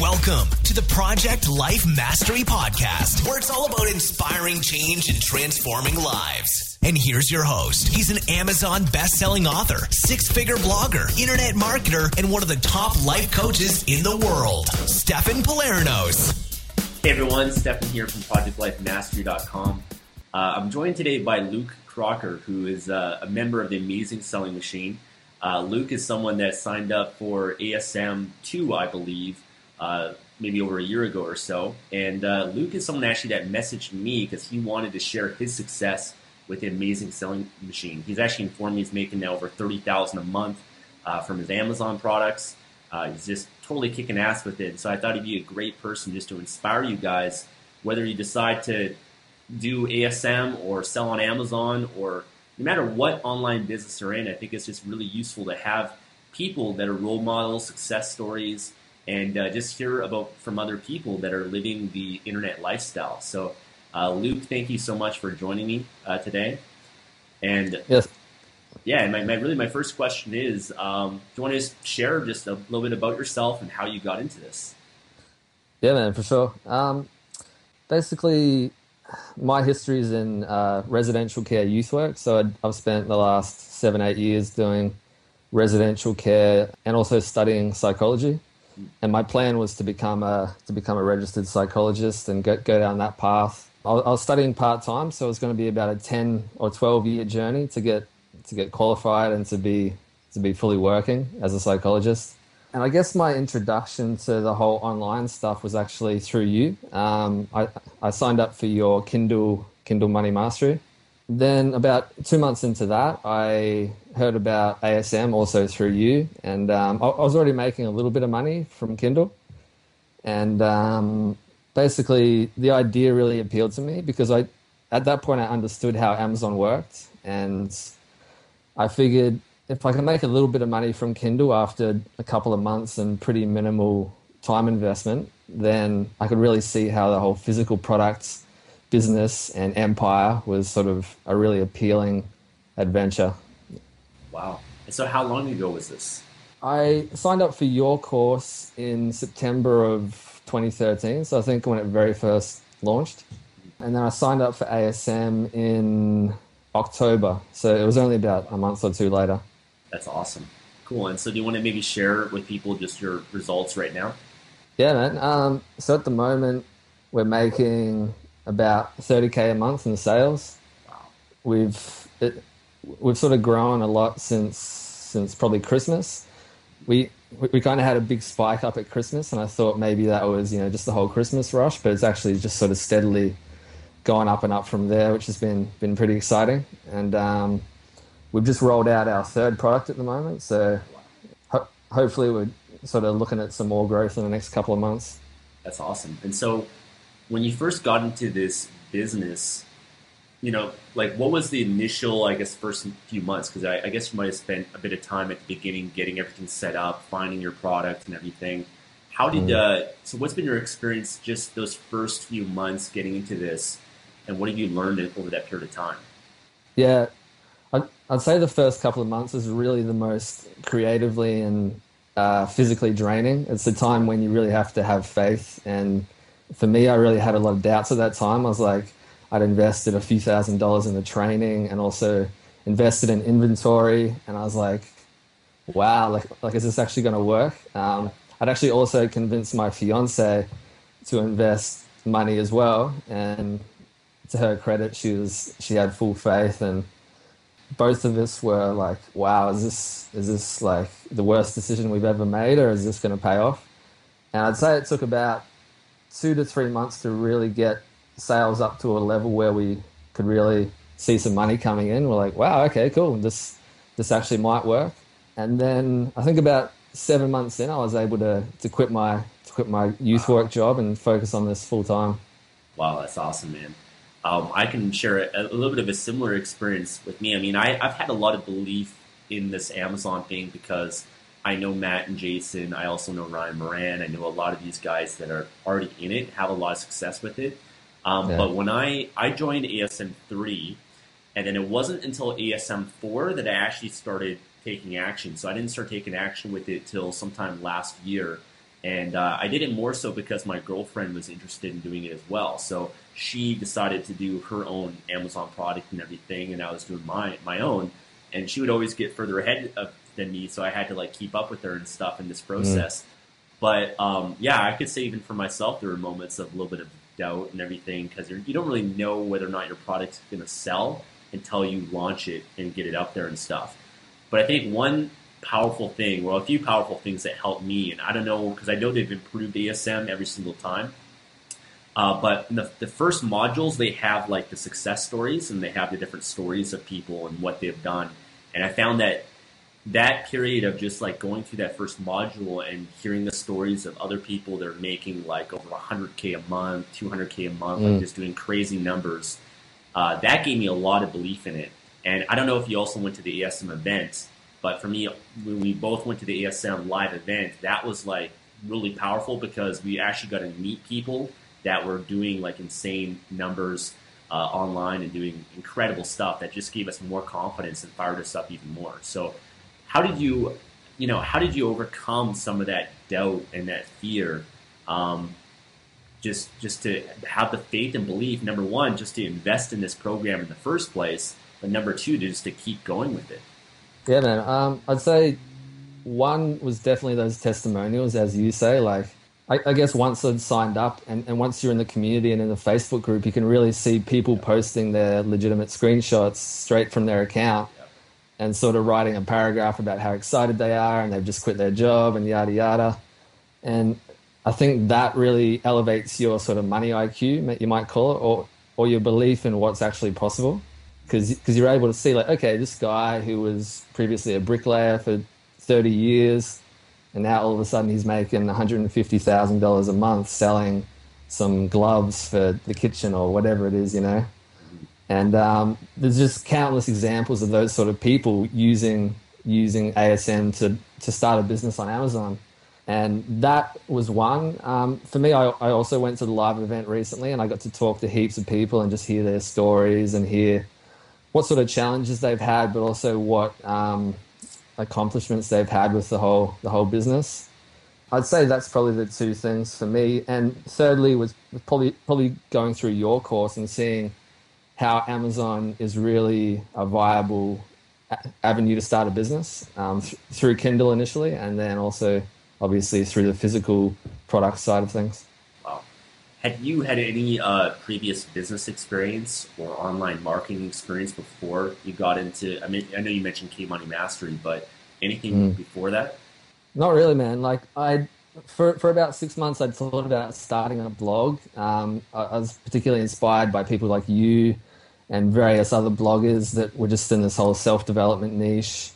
Welcome to the Project Life Mastery Podcast, where it's all about inspiring change and transforming lives. And here's your host. He's an Amazon best-selling author, six-figure blogger, internet marketer, and one of the top life coaches in the world, Stefan Pylarinos. Hey everyone, Stefan here from ProjectLifeMastery.com. Uh, I'm joined today by Luke Crocker, who is uh, a member of the Amazing Selling Machine. Uh, Luke is someone that signed up for ASM 2, I believe, uh, maybe over a year ago or so. And uh, Luke is someone actually that messaged me because he wanted to share his success with the Amazing Selling Machine. He's actually informed me he's making now over 30000 a month uh, from his Amazon products. Uh, he's just totally kicking ass with it. So I thought he'd be a great person just to inspire you guys, whether you decide to do ASM or sell on Amazon or no matter what online business you're in. I think it's just really useful to have people that are role models, success stories, and uh, just hear about from other people that are living the internet lifestyle. So, uh, Luke, thank you so much for joining me uh, today. And yes. yeah, and my, my, really my first question is, um, do you want to just share just a little bit about yourself and how you got into this? Yeah, man, for sure. Um, basically, my history is in uh, residential care youth work. So i I've spent the last seven, eight years doing residential care and also studying psychology and my plan was to become a to become a registered psychologist and go, go down that path. I was, studying part time, so it was going to be about a ten or twelve year journey to get to get qualified and to be to be fully working as a psychologist. And I guess my introduction to the whole online stuff was actually through you. Um, I, I signed up for your Kindle Kindle Money Mastery. Then about two months into that, I heard about ASM also through you, and um, I, I, was already making a little bit of money from Kindle, and um, basically the idea really appealed to me because I, at that point, I understood how Amazon worked, and I figured if I can make a little bit of money from Kindle after a couple of months and pretty minimal time investment, then I could really see how the whole physical products business and empire was sort of a really appealing adventure Wow. And so, how long ago was this? I signed up for your course in September of 2013. So, I think when it very first launched. And then I signed up for ASM in October. So, it was only about a month or two later. That's awesome. Cool. And so, do you want to maybe share with people just your results right now? Yeah, man. Um, so, at the moment, we're making about 30K a month in sales. We've. It, we've sort of grown a lot since since probably Christmas. We we kind of had a big spike up at Christmas, and I thought maybe that was you know just the whole Christmas rush, but it's actually just sort of steadily gone up and up from there, which has been been pretty exciting. And um, we've just rolled out our third product at the moment, so ho- hopefully we're sort of looking at some more growth in the next couple of months. That's awesome. And so, when you first got into this business, you know, like what was the initial, I guess, first few months? Because I, I, guess you might have spent a bit of time at the beginning getting everything set up, finding your product and everything. How did, mm. uh, so what's been your experience just those first few months getting into this? And what have you learned over that period of time? Yeah, I'd, I'd say the first couple of months is really the most creatively and uh, physically draining. It's the time when you really have to have faith. And for me, I really had a lot of doubts at that time. I was like, I'd invested a few thousand dollars in the training and also invested in inventory. And I was like, wow, like, like is this actually going to work? Um, I'd actually also convinced my fiance to invest money as well. And to her credit, she was, she had full faith and both of us were like, wow, is this, is this like the worst decision we've ever made or is this going to pay off? And I'd say it took about two to three months to really get sales up to a level where we could really see some money coming in. We're like, wow, okay, cool. This this actually might work. And then I think about seven months in, I was able to to quit my to quit my youth wow. work job and focus on this full time. Wow, that's awesome, man. Um, I can share a, a, little bit of a similar experience with me. I mean, I, I've had a lot of belief in this Amazon thing because I know Matt and Jason. I also know Ryan Moran. I know a lot of these guys that are already in it, have a lot of success with it. Um, yeah. But when I, I joined ASM 3, and then it wasn't until ASM 4 that I actually started taking action. So I didn't start taking action with it till sometime last year. And uh, I did it more so because my girlfriend was interested in doing it as well. So she decided to do her own Amazon product and everything, and I was doing my my own. And she would always get further ahead of, than me, so I had to like keep up with her and stuff in this mm. process. Mm. But um, yeah, I could say even for myself, there were moments of a little bit of doubt and everything because you don't really know whether or not your product's going to sell until you launch it and get it up there and stuff. But I think one powerful thing, well, a few powerful things that helped me, and I don't know because I know they've improved ASM every single time. Uh, but the, the first modules, they have like the success stories and they have the different stories of people and what they've done. And I found that that period of just like going through that first module and hearing the stories of other people that are making like over 100k a month, 200k a month, mm. like just doing crazy numbers, uh, that gave me a lot of belief in it. And I don't know if you also went to the ASM event, but for me, when we both went to the ASM live event, that was like really powerful because we actually got to meet people that were doing like insane numbers uh, online and doing incredible stuff that just gave us more confidence and fired us up even more. So, how did you, you know, how did you overcome some of that doubt and that fear? Um, just just to have the faith and belief. Number one, just to invest in this program in the first place, but number two, just to keep going with it. Yeah, man. Um, I'd say one was definitely those testimonials, as you say. Like, I, I, guess once I'd signed up and, and once you're in the community and in the Facebook group, you can really see people posting their legitimate screenshots straight from their account and sort of writing a paragraph about how excited they are and they've just quit their job and yada yada. And I think that really elevates your sort of money IQ, you might call it, or, or your belief in what's actually possible because you're able to see like okay this guy who was previously a bricklayer for 30 years and now all of a sudden he's making $150,000 a month selling some gloves for the kitchen or whatever it is you know and um, there's just countless examples of those sort of people using using ASM to to start a business on Amazon and that was one. Um, for me, I, I also went to the live event recently and I got to talk to heaps of people and just hear their stories and hear what sort of challenges they've had, but also what um, accomplishments they've had with the whole the whole business. I'd say that's probably the two things for me. And thirdly, was probably probably going through your course and seeing how Amazon is really a viable avenue to start a business um, th- through Kindle initially, and then also obviously through the physical product side of things. Wow. Had you had any uh, previous business experience or online marketing experience before you got into? I mean, I know you mentioned K Money Mastery, but anything mm. before that? Not really, man. Like I, for for about six months, I'd thought about starting a blog. Um, I, I was particularly inspired by people like you and various other bloggers that were just in this whole self development niche.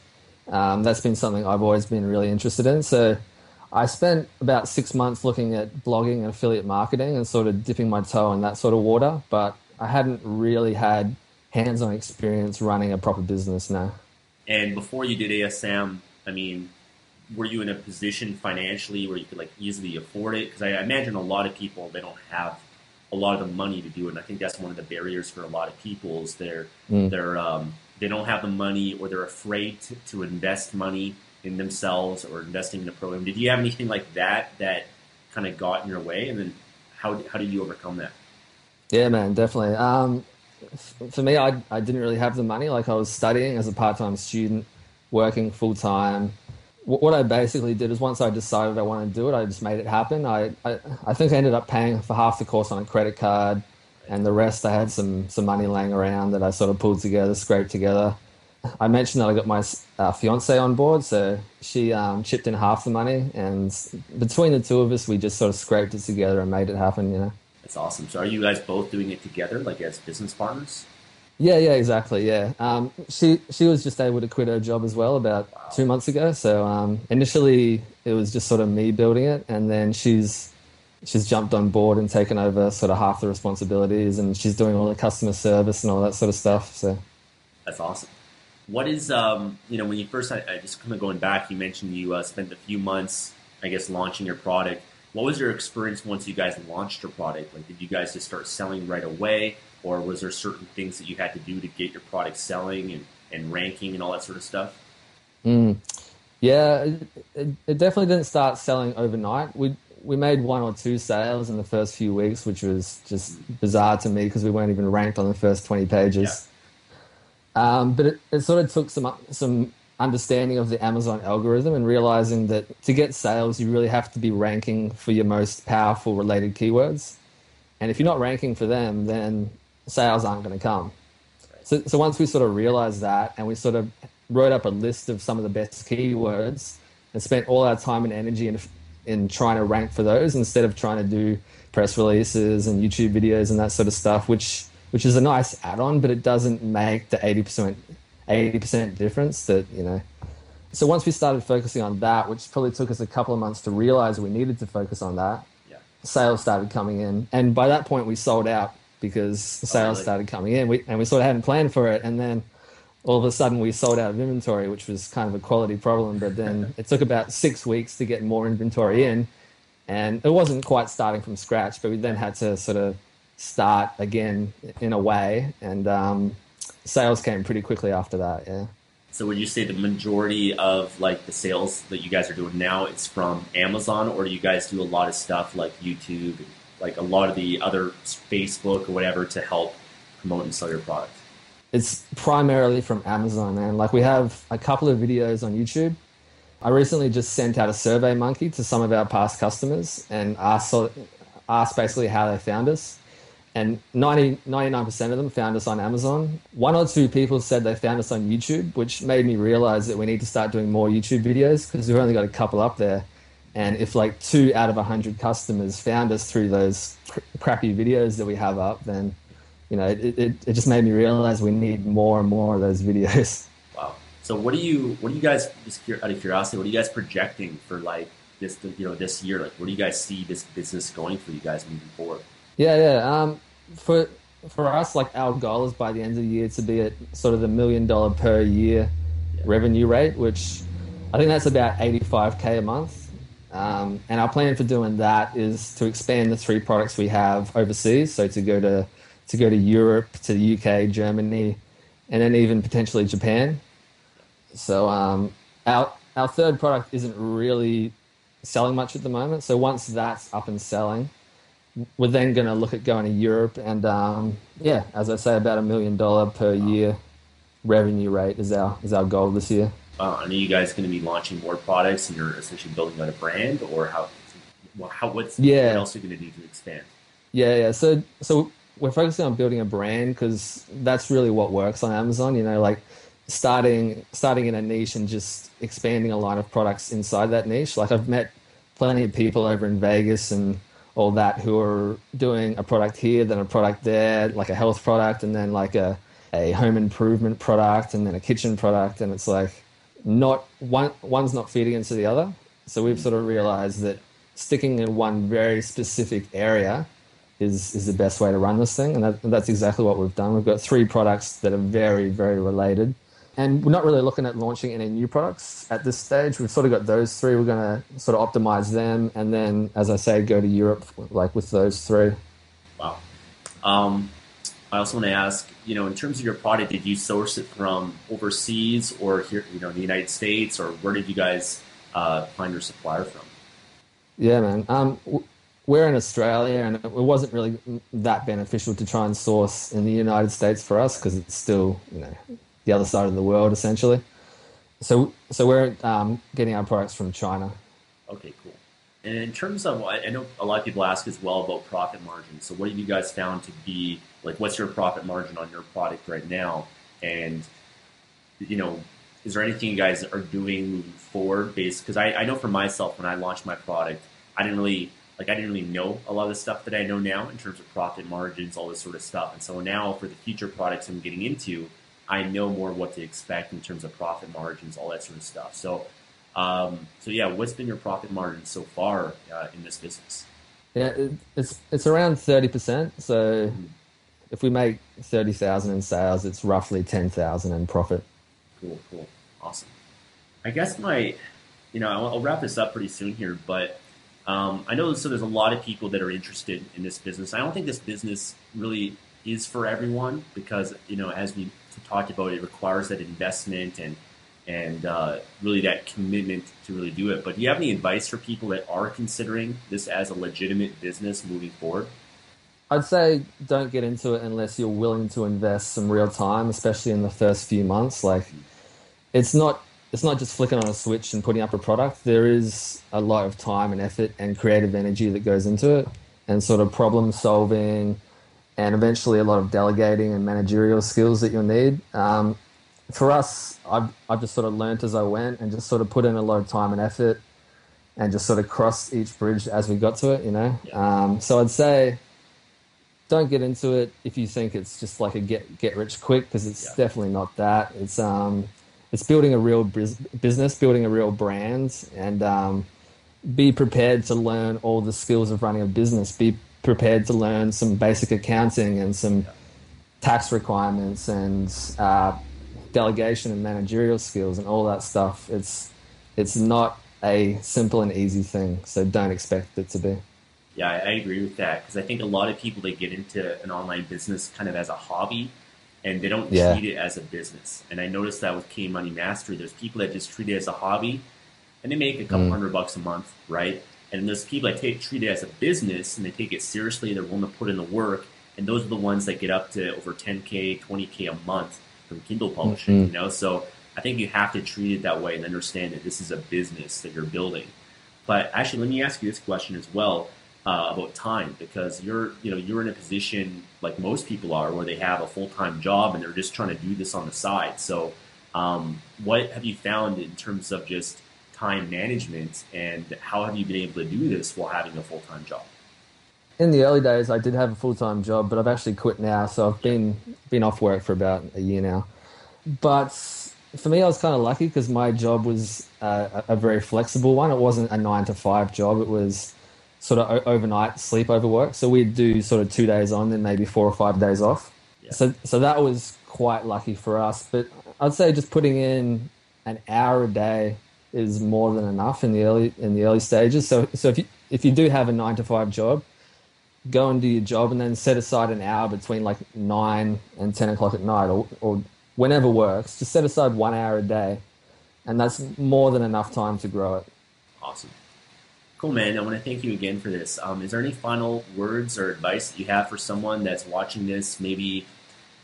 Um, that's been something I've always been really interested in. So I spent about six months looking at blogging and affiliate marketing and sort of dipping my toe in that sort of water, but I hadn't really had hands on experience running a proper business now. And before you did ASM, I mean, were you in a position financially where you could like easily afford it? Because I imagine a lot of people they don't have a lot of the money to do it, and I think that's one of the barriers for a lot of people is they're mm. they're um, they don't have the money or they're afraid to, to invest money in themselves or investing in a program. Did you have anything like that that kind of got in your way? And then how, how did you overcome that? Yeah, man, definitely. Um, for me, I, I didn't really have the money. Like I was studying as a part-time student, working full-time. What I basically did is once I decided I wanted to do it, I just made it happen. I, I, I think I ended up paying for half the course on a credit card and the rest I had some, some money laying around that I sort of pulled together, scraped together I mentioned that I got my uh, fiance on board, so she um, chipped in half the money, and between the two of us, we just sort of scraped it together and made it happen. You know, that's awesome. So, are you guys both doing it together, like as business partners? Yeah, yeah, exactly. Yeah, um, she she was just able to quit her job as well about two months ago. So um, initially, it was just sort of me building it, and then she's she's jumped on board and taken over sort of half the responsibilities, and she's doing all the customer service and all that sort of stuff. So that's awesome. What is um, you know when you first I, I just kind of going back, you mentioned you uh, spent a few months, I guess, launching your product. What was your experience once you guys launched your product? Like, did you guys just start selling right away, or was there certain things that you had to do to get your product selling and, and ranking and all that sort of stuff? Mm. Yeah, it, it, definitely didn't start selling overnight. We we made one or two sales in the first few weeks, which was just bizarre to me because we weren't even ranked on the first twenty pages. Yeah. Um, but it, it sort of took some some understanding of the Amazon algorithm and realizing that to get sales, you really have to be ranking for your most powerful related keywords. And if you're not ranking for them, then sales aren't going to come. So, so once we sort of realized that and we sort of wrote up a list of some of the best keywords and spent all our time and energy in, in trying to rank for those instead of trying to do press releases and YouTube videos and that sort of stuff, which which is a nice add-on, but it doesn't make the 80% 80% difference that, you know. So once we started focusing on that, which probably took us a couple of months to realize we needed to focus on that, yeah. sales started coming in. And by that point, we sold out because sales oh, really? started coming in we, and we sort of hadn't planned for it. And then all of a sudden we sold out of inventory, which was kind of a quality problem. But then it took about six weeks to get more inventory in. And it wasn't quite starting from scratch, but we then had to sort of start again in a way. And um, sales came pretty quickly after that. Yeah. So would you say the majority of like the sales that you guys are doing now is from Amazon, or do you guys do a lot of stuff like YouTube, like a lot of the other Facebook or whatever to help promote and sell your product? It's primarily from Amazon, man. Like we have a couple of videos on YouTube. I recently just sent out a SurveyMonkey to some of our past customers and asked, uh, asked basically how they found us and 90, 99% of them found us on Amazon. One or two people said they found us on YouTube, which made me realize that we need to start doing more YouTube videos because we've only got a couple up there. And if like two out of 100 customers found us through those cr- crappy videos that we have up, then, you know, it, it, it just made me realize we need more and more of those videos. Wow. So what do you, what do you guys, just out of curiosity, what are you guys projecting for like this, you know, this year? Like, where do you guys see this business going for you guys moving forward? Yeah, yeah. Um, for for us, like our goal is by the end of the year to be at sort of the million dollar per year yeah. revenue rate, which I think that's about eighty five k a month. Um, and our plan for doing that is to expand the three products we have overseas, so to go to to go to Europe, to the UK, Germany, and then even potentially Japan. So um, our our third product isn't really selling much at the moment. So once that's up and selling, we're then going to look at going to Europe, and um, yeah, as I say, about a million dollar per year revenue rate is our is our goal this year. Uh, are you guys going to be launching more products, and you're essentially building out a brand, or how? Well, how what's yeah. what else are you going to do to expand? Yeah, yeah. So so we're focusing on building a brand because that's really what works on Amazon. You know, like starting starting in a niche and just expanding a line of products inside that niche. Like I've met plenty of people over in Vegas and all that who are doing a product here, then a product there, like a health product, and then like a, a home improvement product, and then a kitchen product, and it's like not one one's not feeding into the other. So we've sort of realized that sticking in one very specific area is is the best way to run this thing, and, that, and that's exactly what we've done. We've got three products that are very very related and we're not really looking at launching any new products at this stage. We've sort of got those three. We're going to sort of optimize them, and then, as I say, go to Europe like with those three. Wow. Um, I also want to ask, you know, in terms of your product, did you source it from overseas or here, you know, in the United States, or where did you guys uh, find your supplier from? Yeah, man. Um, we're in Australia, and it wasn't really that beneficial to try and source in the United States for us because it's still, you know, the other side of the world, essentially. So, so we're um, getting our products from China. Okay, cool. And in terms of, I know a lot of people ask as well about profit margin. So, what have you guys found to be like? What's your profit margin on your product right now? And you know, is there anything you guys are doing moving forward? Based because I, I know for myself when I launched my product, I didn't really like I didn't really know a lot of the stuff that I know now in terms of profit margins, all this sort of stuff. And so now for the future products I'm getting into, I know more what to expect in terms of profit margins, all that sort of stuff. So, um, so yeah, what's been your profit margin so far uh, in this business? Yeah, it's it's around thirty percent. So if we make thirty thousand in sales, it's roughly ten thousand in profit. Cool, cool, awesome. I guess my, you know, I'll, I'll wrap this up pretty soon here, but um, I know so there's a lot of people that are interested in this business. I don't think this business really is for everyone because you know, as we talked about, it requires that investment and and uh, really that commitment to really do it. But do you have any advice for people that are considering this as a legitimate business moving forward? I'd say don't get into it unless you're willing to invest some real time, especially in the first few months. Like, it's not it's not just flicking on a switch and putting up a product. There is a lot of time and effort and creative energy that goes into it, and sort of problem solving, and eventually a lot of delegating and managerial skills that you'll need. Um, for us, I've, I've just sort of learned as I went and just sort of put in a lot of time and effort and just sort of cross each bridge as we got to it, you know? Um, so I'd say don't get into it if you think it's just like a get, get rich quick because it's yeah. definitely not that. It's, um, it's building a real business, building a real brand and, um, be prepared to learn all the skills of running a business. Be prepared to learn some basic accounting and some tax requirements and uh, delegation and managerial skills and all that stuff. It's it's not a simple and easy thing, so don't expect it to be. Yeah, I agree with that because I think a lot of people they get into an online business kind of as a hobby, and they don't yeah. treat it as a business. And I noticed that with K Money Mastery, there's people that just treat it as a hobby, and they make a couple mm. hundred bucks a month, right? And there's people that take treat it as a business and they take it seriously. They're willing to put in the work, and those are the ones that get up to over 10k, 20k a month from Kindle publishing, mm-hmm. you know? So I think you have to treat it that way and understand that this is a business that you're building. But actually, let me ask you this question as well uh, about time, because you're, you know, you're in a position like most people are, where they have a full time job and they're just trying to do this on the side. So, um, what have you found in terms of just time management, and how have you been able to do this while having a full time job? in the early days, I did have a full time job, but I've actually quit now. So I've been been off work for about a year now. But for me, I was kind of lucky because my job was uh, a very flexible one. It wasn't a nine to five job. It was sort of overnight sleepover work. So we'd do sort of two days on, then maybe four or five days off. Yeah. So so that was quite lucky for us. But I'd say just putting in an hour a day is more than enough in the early in the early stages. So so if you if you do have a nine to five job, go and do your job and then set aside an hour between like 9 and 10 o'clock at night or, or whenever works. Just set aside one hour a day. And that's more than enough time to grow it. Awesome. Cool, man. I want to thank you again for this. Um, is there any final words or advice that you have for someone that's watching this? Maybe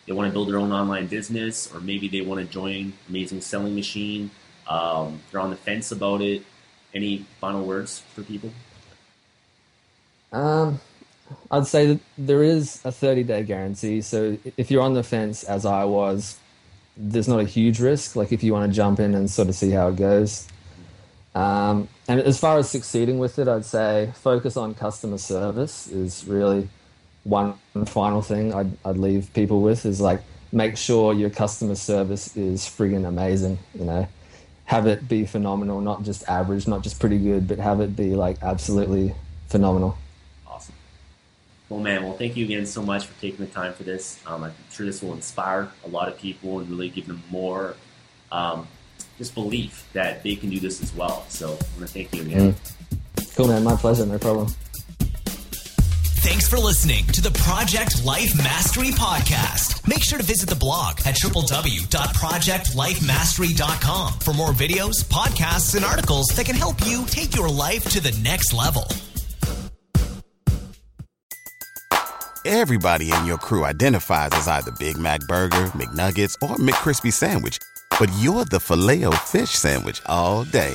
they want to build their own online business, or maybe they want to join Amazing Selling Machine. Um, they're on the fence about it. Any final words for people? Um, I'd say that there is a 30 day guarantee. So if you're on the fence, as I was, there's not a huge risk. Like if you want to jump in and sort of see how it goes. Um, and as far as succeeding with it, I'd say focus on customer service is really one final thing I'd, I'd leave people with is like make sure your customer service is friggin' amazing. You know, have it be phenomenal, not just average, not just pretty good, but have it be like absolutely phenomenal. Awesome. Well, man, well, thank you again so much for taking the time for this. Um, I'm sure this will inspire a lot of people and really give them more um, just belief that they can do this as well. So I want to thank you again. Mm. Cool, man. My pleasure. No problem. Thanks for listening to the Project Life Mastery Podcast. Make sure to visit the blog at www.projectlifemastery.com for more videos, podcasts, and articles that can help you take your life to the next level. Everybody in your crew identifies as either Big Mac Burger, McNuggets, or McCrispy Sandwich. But you're the Filet-O-Fish Sandwich all day.